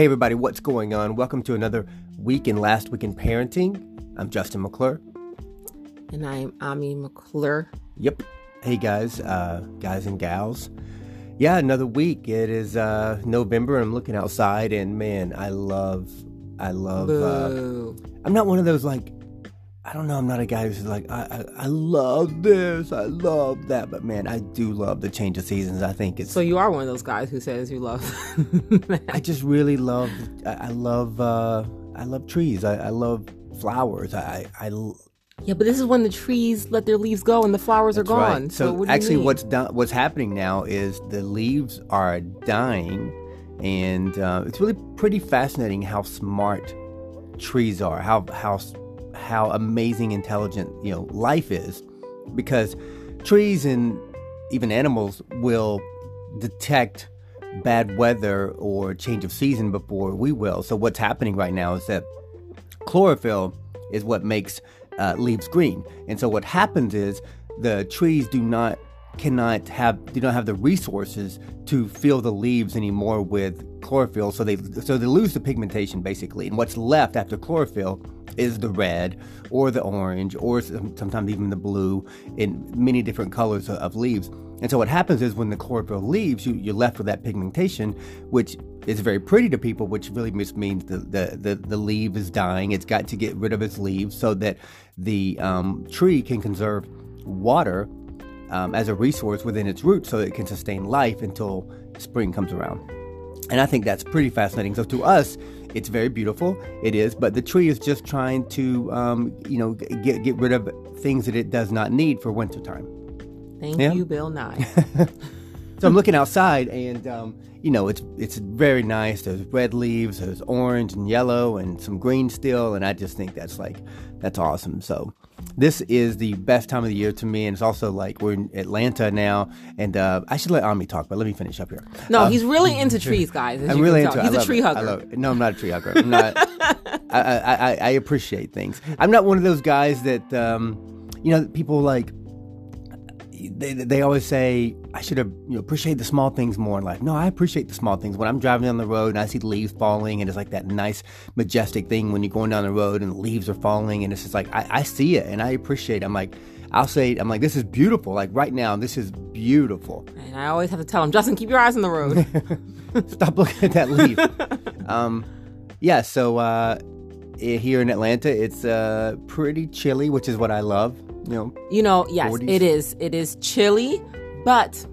Hey, everybody, what's going on? Welcome to another week in Last Week in Parenting. I'm Justin McClure. And I'm Ami McClure. Yep. Hey, guys, uh, guys and gals. Yeah, another week. It is uh, November. I'm looking outside, and man, I love, I love. Uh, I'm not one of those like I don't know. I'm not a guy who's like, I, I, I, love this, I love that, but man, I do love the change of seasons. I think it's. So you are one of those guys who says you love. I just really love. I, I love. uh I love trees. I, I love flowers. I, I. Yeah, but this is when the trees let their leaves go and the flowers are gone. Right. So, so what actually, what's done, what's happening now is the leaves are dying, and uh, it's really pretty fascinating how smart trees are. How how how amazing intelligent you know life is because trees and even animals will detect bad weather or change of season before we will. So what's happening right now is that chlorophyll is what makes uh, leaves green. And so what happens is the trees do not cannot have do not have the resources to fill the leaves anymore with chlorophyll so they so they lose the pigmentation basically and what's left after chlorophyll is the red or the orange or sometimes even the blue in many different colors of leaves. And so what happens is when the chlorophyll leaves, you, you're left with that pigmentation, which is very pretty to people, which really just means the, the, the, the leaf is dying. It's got to get rid of its leaves so that the um, tree can conserve water um, as a resource within its roots so it can sustain life until spring comes around. And I think that's pretty fascinating. So to us, it's very beautiful. It is, but the tree is just trying to, um, you know, get get rid of things that it does not need for wintertime. Thank yeah? you, Bill Nye. so I'm looking outside, and um, you know, it's it's very nice. There's red leaves, there's orange and yellow, and some green still, and I just think that's like that's awesome. So this is the best time of the year to me, and it's also like we're in Atlanta now, and uh, I should let Ami talk, but let me finish up here. No, uh, he's really into trees, guys. I'm really into. He's a tree it. hugger. No, I'm not a tree hugger. I'm not. I, I, I, appreciate things. I'm not one of those guys that um, you know people like they, they always say I should have you know appreciate the small things more in life. No, I appreciate the small things. When I'm driving down the road and I see the leaves falling, and it's like that nice majestic thing when you're going down the road and the leaves are falling, and it's just like I, I see it and I appreciate. It. I'm like. I'll say, I'm like, this is beautiful. Like right now, this is beautiful. And I always have to tell him, Justin, keep your eyes on the road. Stop looking at that leaf. um, yeah, so uh, here in Atlanta, it's uh, pretty chilly, which is what I love you know. You know, yes, 40s. it is. It is chilly, but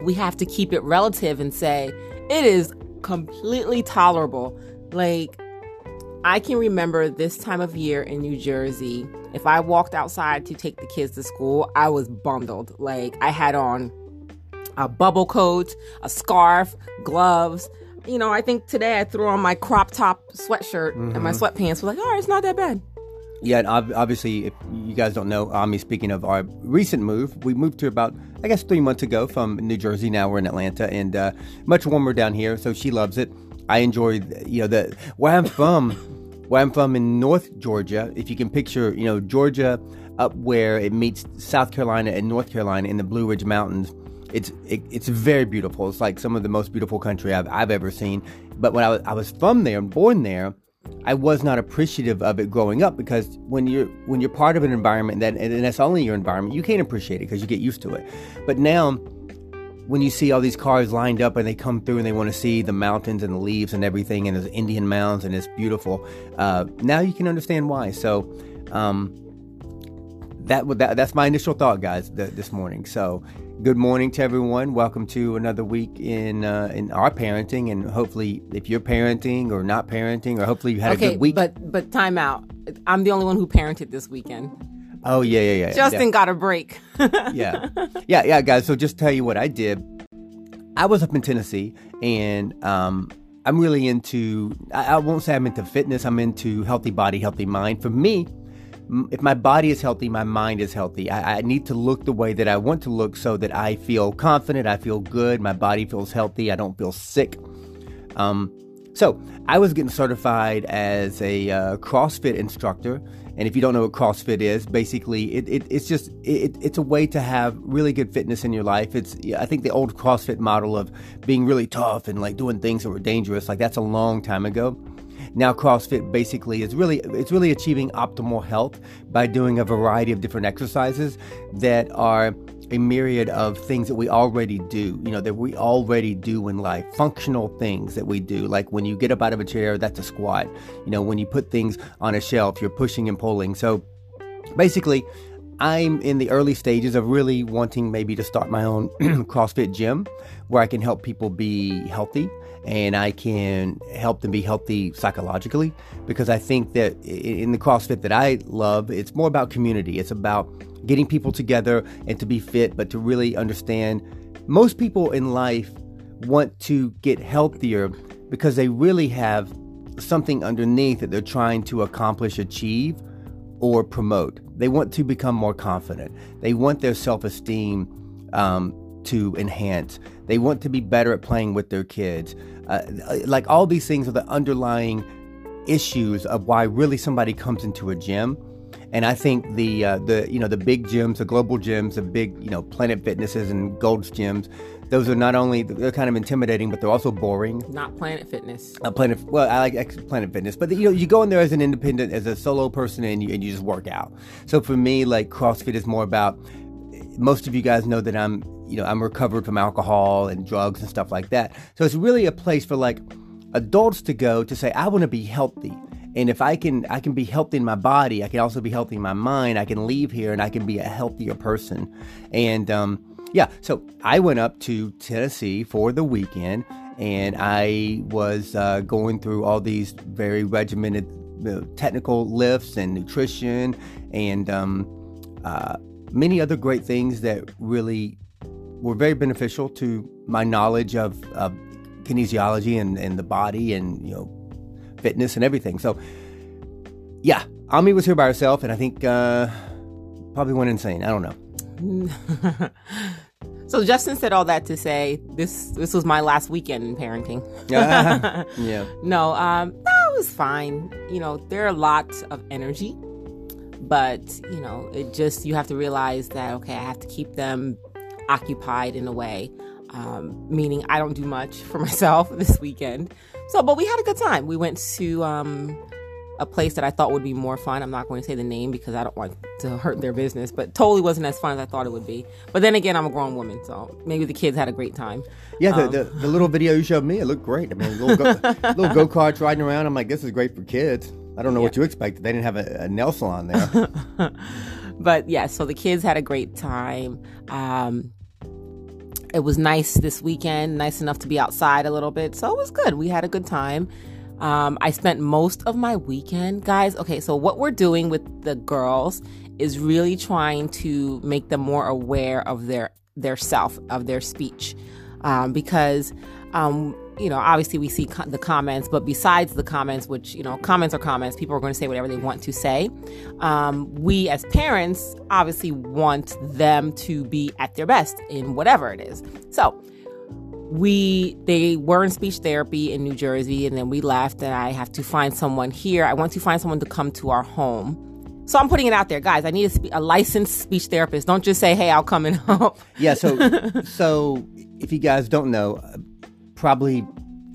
we have to keep it relative and say it is completely tolerable. Like I can remember this time of year in New Jersey, if I walked outside to take the kids to school, I was bundled. Like I had on a bubble coat, a scarf, gloves. You know, I think today I threw on my crop top sweatshirt mm-hmm. and my mm-hmm. sweatpants. Was like, right, it's not that bad yeah, obviously, if you guys don't know, Ami, speaking of our recent move, we moved to about, I guess, three months ago from New Jersey. Now we're in Atlanta, and uh, much warmer down here, so she loves it. I enjoy, you know, the where I'm from, where I'm from in North Georgia. If you can picture, you know, Georgia up where it meets South Carolina and North Carolina in the Blue Ridge Mountains. It's it, it's very beautiful. It's like some of the most beautiful country I've, I've ever seen. But when I was, I was from there and born there, I was not appreciative of it growing up because when you're when you're part of an environment that and that's only your environment, you can't appreciate it because you get used to it. But now when you see all these cars lined up and they come through and they want to see the mountains and the leaves and everything and there's Indian mounds and it's beautiful, uh, now you can understand why. So um, that, that that's my initial thought, guys, th- this morning. So Good morning to everyone. Welcome to another week in uh, in our parenting, and hopefully, if you're parenting or not parenting, or hopefully you had okay, a good week. But but time out. I'm the only one who parented this weekend. Oh yeah, yeah, yeah. Justin yeah. got a break. yeah, yeah, yeah, guys. So just tell you what I did. I was up in Tennessee, and um, I'm really into. I, I won't say I'm into fitness. I'm into healthy body, healthy mind. For me, if my body is healthy, my mind is healthy. I, I, need to look the way that I want to look so that I feel confident, I feel good, my body feels healthy, I don't feel sick. Um, so I was getting certified as a uh, CrossFit instructor, And if you don't know what CrossFit is, basically it, it it's just it, it's a way to have really good fitness in your life. It's I think the old CrossFit model of being really tough and like doing things that were dangerous, like that's a long time ago. Now CrossFit basically is really it's really achieving optimal health by doing a variety of different exercises that are a myriad of things that we already do, you know, that we already do in life, functional things that we do. Like when you get up out of a chair, that's a squat. You know, when you put things on a shelf, you're pushing and pulling. So basically, I'm in the early stages of really wanting maybe to start my own CrossFit gym where I can help people be healthy and I can help them be healthy psychologically because I think that in the CrossFit that I love, it's more about community. It's about getting people together and to be fit, but to really understand most people in life want to get healthier because they really have something underneath that they're trying to accomplish, achieve, or promote. They want to become more confident. They want their self esteem um, to enhance. They want to be better at playing with their kids. Uh, like all these things are the underlying issues of why really somebody comes into a gym. And I think the uh, the you know the big gyms, the global gyms, the big you know Planet Fitnesses and Gold's gyms, those are not only they're kind of intimidating, but they're also boring. Not Planet Fitness. Uh, Planet well, I like Planet Fitness, but you know you go in there as an independent, as a solo person, and you and you just work out. So for me, like CrossFit is more about. Most of you guys know that I'm you know I'm recovered from alcohol and drugs and stuff like that. So it's really a place for like adults to go to say I want to be healthy and if I can I can be healthy in my body, I can also be healthy in my mind. I can leave here and I can be a healthier person. And um, yeah, so I went up to Tennessee for the weekend, and I was uh, going through all these very regimented uh, technical lifts and nutrition and um, uh, many other great things that really were very beneficial to my knowledge of, of kinesiology and, and the body and you know fitness and everything. So, yeah, Ami was here by herself, and I think uh, probably went insane. I don't know. so Justin said all that to say this. This was my last weekend in parenting. yeah. No, um, that was fine. You know, there are lots of energy, but you know, it just you have to realize that okay, I have to keep them occupied in a way. Um, meaning I don't do much for myself this weekend. So, but we had a good time. We went to um, a place that I thought would be more fun. I'm not going to say the name because I don't want to hurt their business, but totally wasn't as fun as I thought it would be. But then again, I'm a grown woman, so maybe the kids had a great time. Yeah, the, um, the, the, little video you showed me, it looked great. I mean, little go, karts riding around. I'm like, this is great for kids. I don't know yeah. what you expected. They didn't have a, a nail salon there. but yeah, so the kids had a great time. Um, it was nice this weekend, nice enough to be outside a little bit. So it was good. We had a good time. Um, I spent most of my weekend, guys. Okay, so what we're doing with the girls is really trying to make them more aware of their their self, of their speech, um, because um, you know, obviously we see co- the comments, but besides the comments, which, you know, comments are comments, people are going to say whatever they want to say. Um, we as parents obviously want them to be at their best in whatever it is. So, we they were in speech therapy in New Jersey and then we left and I have to find someone here. I want to find someone to come to our home. So I'm putting it out there, guys. I need a, spe- a licensed speech therapist. Don't just say, "Hey, I'll come and help." Yeah. So, so if you guys don't know, probably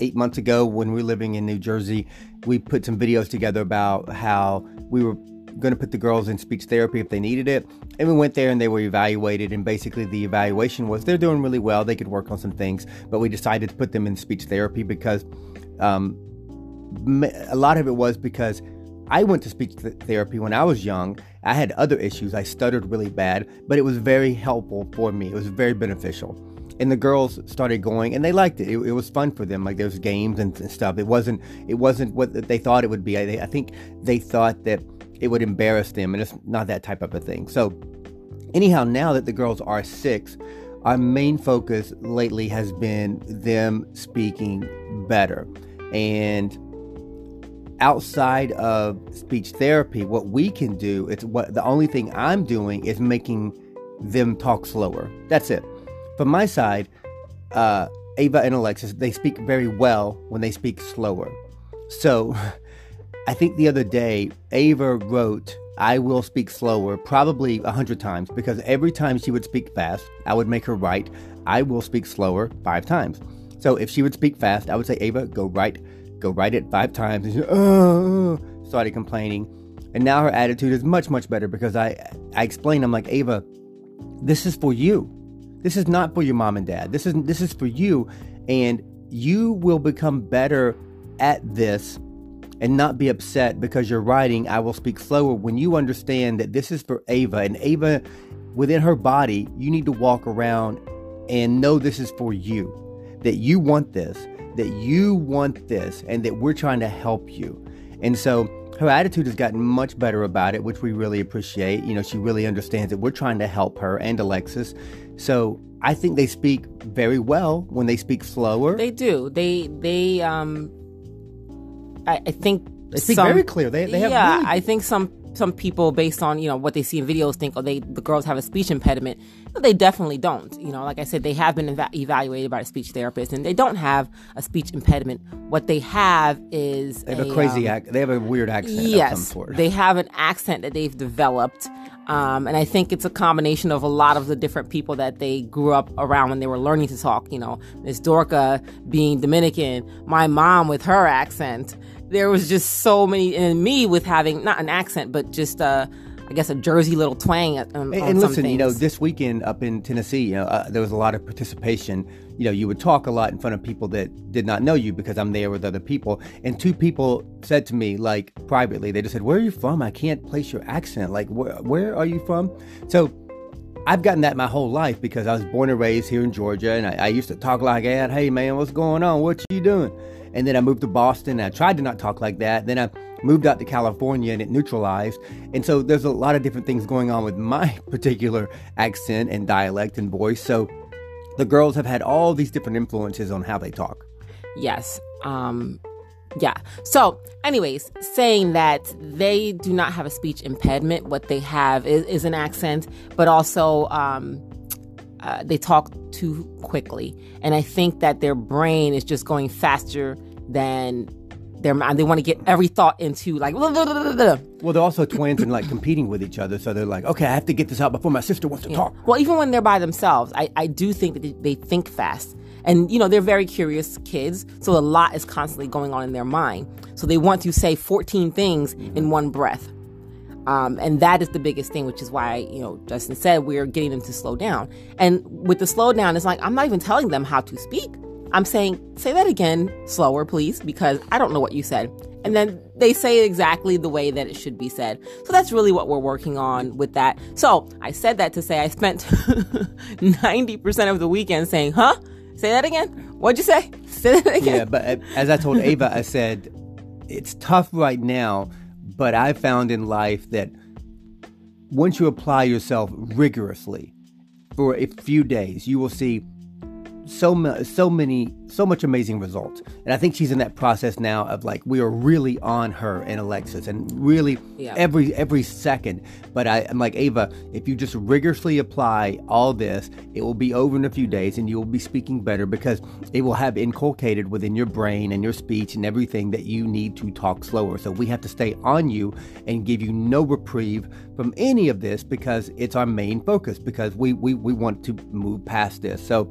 eight months ago when we were living in New Jersey, we put some videos together about how we were going to put the girls in speech therapy if they needed it. And we went there and they were evaluated. And basically, the evaluation was they're doing really well. They could work on some things. But we decided to put them in speech therapy because um, a lot of it was because I went to speech th- therapy when I was young. I had other issues. I stuttered really bad, but it was very helpful for me. It was very beneficial and the girls started going and they liked it. it. it was fun for them like there was games and, stuff. It wasn't it wasn't what they thought it would be. I, I, think they thought that it would embarrass them and it's not that type of a thing. So anyhow now that the girls are six our main focus lately has been them speaking better. And outside of speech therapy what we can do it's what the only thing i'm doing is making them talk slower. That's it from my side, uh, Ava and Alexis, they speak very well when they speak slower. So I think the other day, Ava wrote I will speak slower, probably a hundred times, because every time she would speak fast, I would make her write. I will speak slower five times. So if she would speak fast, I would say, Ava, go write, go write it five times. And she started complaining. And now her attitude is much, much better because I, I explained, I'm like, Ava, this is for you. This is not for your mom and dad. This is this is for you. And you will become better at this and not be upset because you're writing, I will speak slower when you understand that this is for Ava. And Ava, within her body, you need to walk around and know this is for you, that you want this, that you want this, and that we're trying to help you. And so her attitude has gotten much better about it, which we really appreciate. You know, she really understands that we're trying to help her and Alexis. So I think they speak very well when they speak slower. They do. They they um I, I think they speak some, very clear. They, they have yeah. really I think some some people, based on you know what they see in videos, think oh they the girls have a speech impediment. They definitely don't. You know, like I said, they have been eva- evaluated by a speech therapist, and they don't have a speech impediment. What they have is they have a, a crazy um, accent. They have a weird accent. Yes, they have an accent that they've developed. Um, and I think it's a combination of a lot of the different people that they grew up around when they were learning to talk. You know, Miss Dorca being Dominican, my mom with her accent, there was just so many, and me with having not an accent, but just uh, I guess a Jersey little twang. Um, and, and listen, you know, this weekend up in Tennessee, you know, uh, there was a lot of participation. You know, you would talk a lot in front of people that did not know you because I'm there with other people. And two people said to me, like privately, they just said, "Where are you from? I can't place your accent. Like, where where are you from?" So. I've gotten that my whole life because I was born and raised here in Georgia, and I, I used to talk like that. Hey man, what's going on? What you doing? And then I moved to Boston. I tried to not talk like that. Then I moved out to California and it neutralized. And so there's a lot of different things going on with my particular accent and dialect and voice. So the girls have had all these different influences on how they talk. Yes. Um, yeah. So, anyways, saying that they do not have a speech impediment, what they have is, is an accent, but also um, uh, they talk too quickly. And I think that their brain is just going faster than their mind. They want to get every thought into like. Blah, blah, blah, well, they're also twins and like competing with each other. So they're like, okay, I have to get this out before my sister wants to yeah. talk. Well, even when they're by themselves, I, I do think that they, they think fast. And, you know, they're very curious kids. So a lot is constantly going on in their mind. So they want to say 14 things in one breath. Um, and that is the biggest thing, which is why, you know, Justin said we're getting them to slow down. And with the slowdown, it's like, I'm not even telling them how to speak. I'm saying, say that again slower, please, because I don't know what you said. And then they say exactly the way that it should be said. So that's really what we're working on with that. So I said that to say I spent 90% of the weekend saying, huh? Say that again? What'd you say? Say that again. Yeah, but uh, as I told Ava, I said, it's tough right now, but I found in life that once you apply yourself rigorously for a few days, you will see so so many so much amazing results. And i think she's in that process now of like we are really on her and alexis and really yeah. every every second. But I, i'm like ava if you just rigorously apply all this it will be over in a few days and you will be speaking better because it will have inculcated within your brain and your speech and everything that you need to talk slower. So we have to stay on you and give you no reprieve from any of this because it's our main focus because we we, we want to move past this. So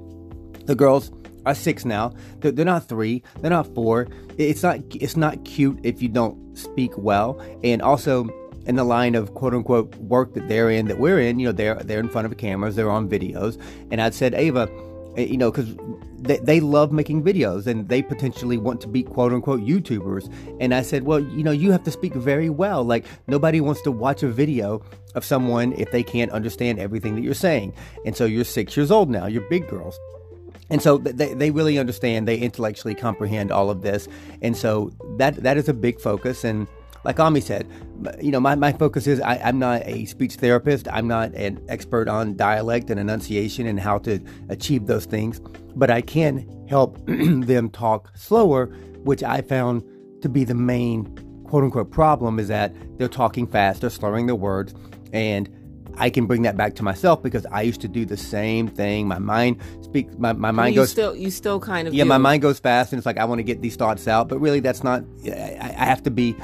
the girls are six now. They're, they're, not three. They're not four. It's not. It's not cute if you don't speak well. And also, in the line of quote unquote work that they're in, that we're in, you know, they're they're in front of cameras. They're on videos. And I'd said, Ava, eh, you know, because they, they love making videos and they potentially want to be quote unquote YouTubers. And I said, well, you know, you have to speak very well. Like nobody wants to watch a video of someone if they can't understand everything that you're saying. And so you're six years old now. You're big girls. And so they, they really understand, they intellectually comprehend all of this. And so that that is a big focus. And like Ami said, you know, my, my focus is I, am not a speech therapist. I'm not an expert on dialect and enunciation and how to achieve those things, but I can help them talk slower, which I found to be the main quote unquote problem is that they're talking fast, they're slurring their words, and I can bring that back to myself because I used to do the same thing. My mind speaks. My, my mind you goes. Still, you still kind of. Yeah, do. my mind goes fast, and it's like I want to get these thoughts out. But really, that's not. I, I have to be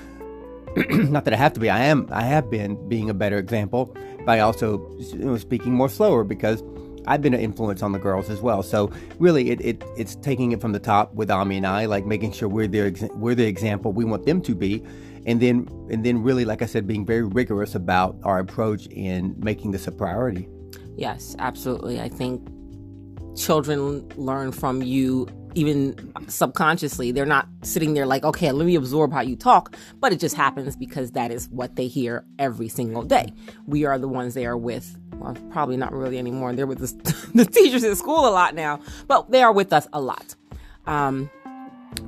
not that I have to be. I am. I have been being a better example by also you know, speaking more slower because I've been an influence on the girls as well. So really, it, it it's taking it from the top with Ami and I, like making sure we're their we're the example we want them to be, and then and then really, like I said, being very rigorous about our approach in making this a priority. Yes, absolutely. I think children learn from you even subconsciously. They're not sitting there like, okay, let me absorb how you talk, but it just happens because that is what they hear every single day. We are the ones they are with. Well, probably not really anymore. They're with the, the teachers at school a lot now, but they are with us a lot. Um,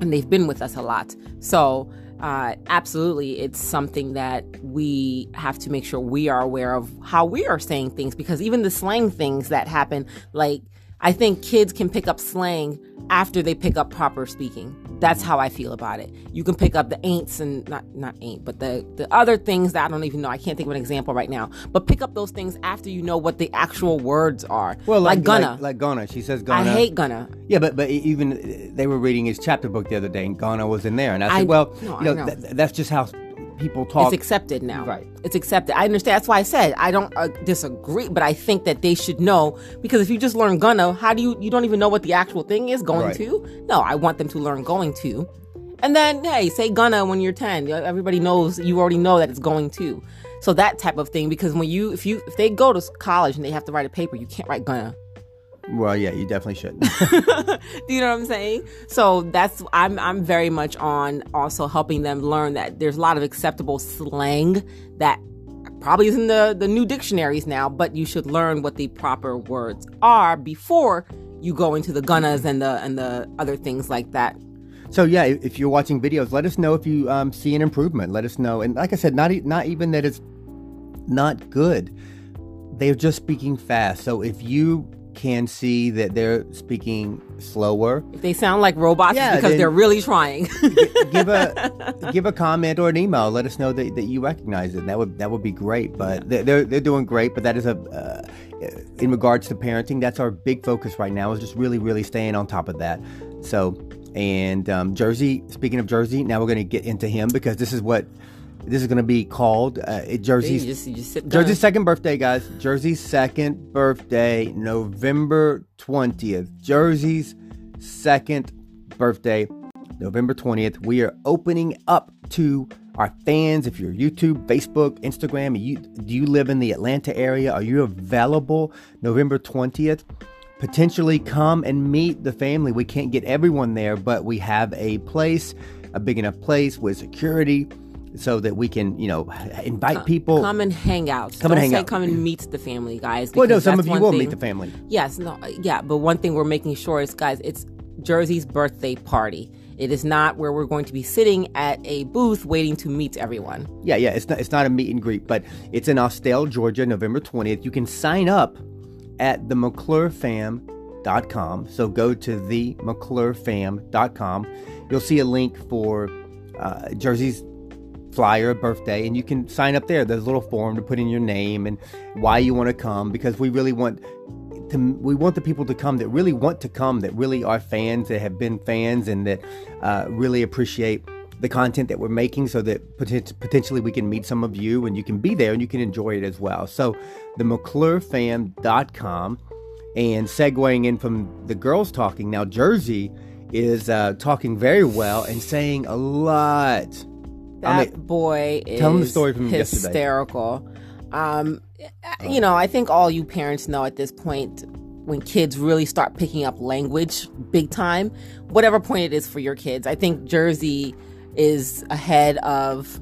and they've been with us a lot. So, uh, absolutely, it's something that we have to make sure we are aware of how we are saying things because even the slang things that happen, like I think kids can pick up slang after they pick up proper speaking. That's how I feel about it. You can pick up the ain'ts and not not ain't, but the the other things that I don't even know. I can't think of an example right now. But pick up those things after you know what the actual words are. Well, like, like gonna. like, like gonna. She says gonna. I hate gonna. Yeah, but but even they were reading his chapter book the other day, and gonna was in there, and I said, I- well, no, you know, know. th- that's just how people talk. It's accepted now. Right. It's accepted. I understand. That's why I said I don't uh, disagree, but I think that they should know because if you just learn gonna, how do you you don't even know what the actual thing is going Right. to? No, I want them to learn going to. And then hey, say gonna when you're 10. Everybody knows you already know that it's going to. So that type of thing because when you if you if they go to college and they have to write a paper, you can't write gonna. Well, yeah, you definitely should. Do you know what I'm saying? So that's I'm I'm very much on also helping them learn that there's a lot of acceptable slang that probably is in the the new dictionaries now, but you should learn what the proper words are before you go into the gunnas and the and the other things like that. So yeah, if if you're watching videos, let us know if you um, see an improvement. Let us know, and like I said, not e- not even that it's not good. They're just speaking fast. So if you can see that they're speaking slower, If they sound like robots, Yeah, because they're really trying. give a give a comment or an email. Let us know that, that you recognize it. That would that would be great. But they're, they're they're doing great. But that is a uh, in regards to parenting, that's our big focus right now. Is just really really staying on top of that. So and um, Jersey. Speaking of Jersey, now we're going to get into him because this is what this is going to be called. Uh, you just just. Jersey's second birthday, guys. Jersey's second birthday, November 20th. Jersey's second birthday, November 20th. We are opening up to our fans. If you're YouTube, Facebook, Instagram, you, do you live in the Atlanta area? Are you available November 20th? Potentially come and meet the family. We can't get everyone there, but we have a place, a big enough place with security so that we can, you know, invite people. Come and hang out. Come Don't and hang say out. come and meet the family, guys. Well, no, some of you will thing- meet the family. Yes, no, yeah, but one thing we're making sure is, guys, it's Jersey's birthday party. It is not where we're going to be sitting at a booth waiting to meet everyone. Yeah, yeah. It's not it's not a meet and greet, but it's in Austell, Georgia, November 20th. You can sign up at the McClurefam.com. So go to the McClurefam.com. You'll see a link for uh, Jersey's flyer birthday and you can sign up there. There's a little form to put in your name and why you want to come because we really want to we want the people to come that really want to come that really are fans that have been fans and that uh, really appreciate the content that we're making so that potent- potentially we can meet some of you and you can be there and you can enjoy it as well. So the mcclurefam.com and segueing in from the girls talking now jersey is uh, talking very well and saying a lot That I mean, boy is tell 'em the story from yesterday. hysterical. Um, you know, I think all you parents know at this point when kids really start picking up language big time, whatever point it is for your kids. I think Jersey is ahead of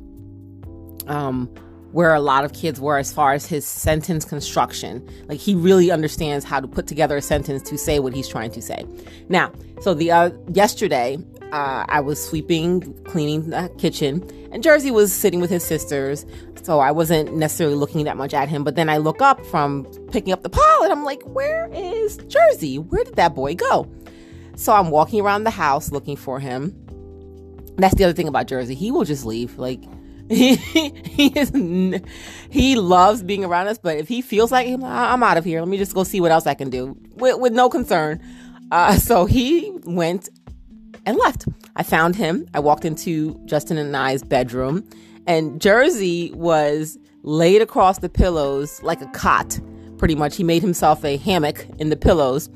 um, where a lot of kids were as far as his sentence construction. Like he really understands how to put together a sentence to say what he's trying to say. Now, so the uh, yesterday uh, I was sweeping, cleaning the kitchen, and Jersey was sitting with his sisters. So I wasn't necessarily looking that much at him. But then I look up from picking up the pile, and I'm like, "Where is Jersey? Where did that boy go?" So I'm walking around the house looking for him. That's the other thing about Jersey. He will just leave. Like he he is he loves being around us, but if he feels like I'm out of here. Let me just go see what else I can do with, with no concern. Uh, so he went and left. I found him. I walked into Justin and I's bedroom, And Jersey was laid across the pillows like a cot, pretty much. He made himself a hammock in the pillows.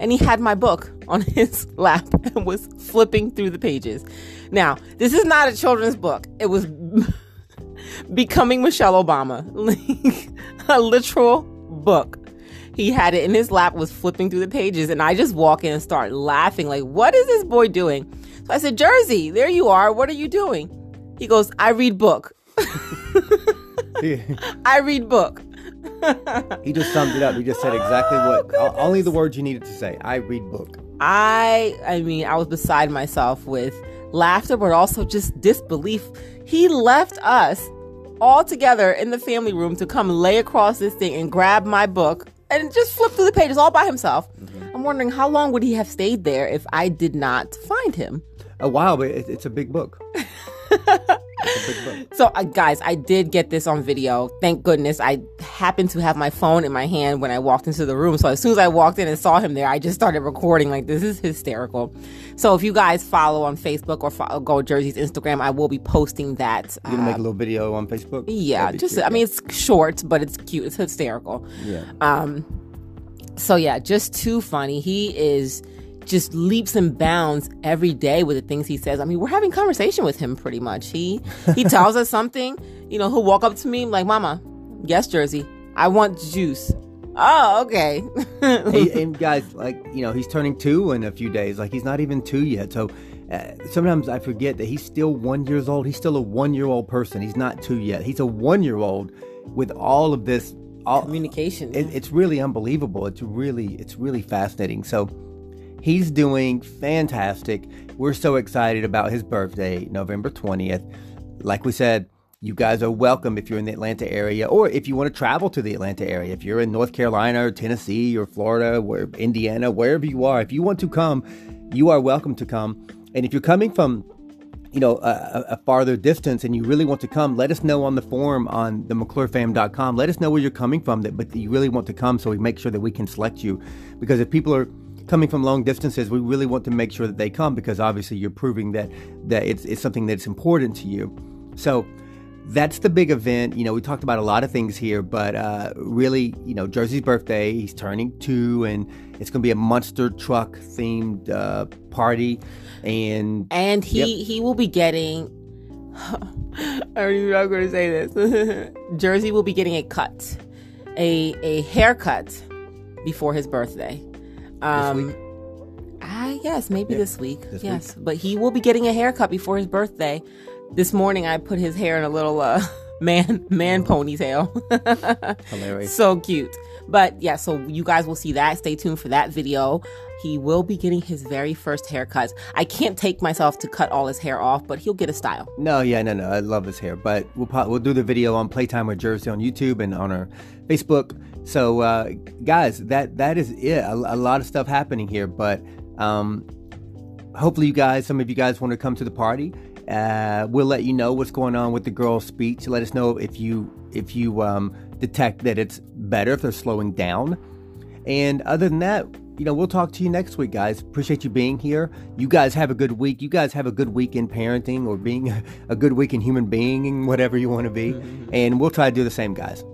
And he had my book on his lap and was flipping through the pages. Now, this is not a children's book. It was Becoming Michelle Obama, a literal book. He had it in his lap, was flipping through the pages, and I just walk in and start laughing, like, what is this boy doing? So I said, Jersey, there you are. What are you doing? He goes, I read book. I read book. he just summed it up. He just said exactly what Oh, only the words you needed to say. I read book. I I mean, I was beside myself with laughter, but also just disbelief. He left us all together in the family room to come lay across this thing and grab my book and just flip through the pages all by himself. I'm wondering how long would he have stayed there if I did not find him. A while, but it, it's a big book. it's a big book. So, uh, guys, I did get this on video. Thank goodness. I happened to have my phone in my hand when I walked into the room. So, as soon as I walked in and saw him there, I just started recording. Like, this is hysterical. So, if you guys follow on Facebook or follow, go Jersey's Instagram, I will be posting that. You gonna uh, make a little video on Facebook? yeah, just cute, I mean, it's short, but it's cute. It's hysterical. yeah. Um, so yeah, just too funny. He is just leaps and bounds every day with the things he says. I mean, we're having conversation with him pretty much. He he tells us something, you know, he'll walk up to me like, "Mama, yes, Jersey, I want juice." Oh, okay. and, and guys, like you know, he's turning two in a few days. Like he's not even two yet. So uh, sometimes I forget that he's still one years old. He's still a one year old person. He's not two yet. He's a one year old with all of this. All, Communication. it, it's really unbelievable. It's really it's really fascinating. So he's doing fantastic. We're so excited about his birthday, November twentieth. Like we said, you guys are welcome if you're in the Atlanta area, or if you want to travel to the Atlanta area. If you're in North Carolina or Tennessee or Florida, or Indiana, wherever you are, if you want to come, you are welcome to come. And if you're coming from you know, a, a farther distance and you really want to come, let us know on the forum on the McClureFam.com. Let us know where you're coming from, that, but you really want to come so we make sure that we can select you. Because if people are coming from long distances, we really want to make sure that they come because obviously you're proving that, that it's, it's something that's important to you. So that's the big event. You know, we talked about a lot of things here, but uh, really, you know, Jersey's birthday, he's turning two, and it's going to be a monster truck themed uh, party. And and he he will be getting I don't know I'm going to say this. Jersey will be getting a cut, a a haircut before his birthday. Um, I guess maybe this week. this yes, but he will be getting a haircut before his birthday. This morning, I put his hair in a little uh, man man ponytail. hilarious. so cute. But yeah, so you guys will see that. Stay tuned for that video. He will be getting his very first haircut. I can't take myself to cut all his hair off, but he'll get a style. No, yeah, no, no. I love his hair, but we'll we'll do the video on Playtime with Jersey on YouTube and on our Facebook. So, uh, guys, that that is it. A, a lot of stuff happening here, but um, hopefully, you guys, some of you guys want to come to the party. Uh, we'll let you know what's going on with the girls' speech. Let us know if you if you um, detect that it's better if they're slowing down. And other than that, you know, we'll talk to you next week, guys. Appreciate you being here. You guys have a good week. You guys have a good week in parenting or being a good week in human being, whatever you want to be. Mm-hmm. And we'll try to do the same, guys.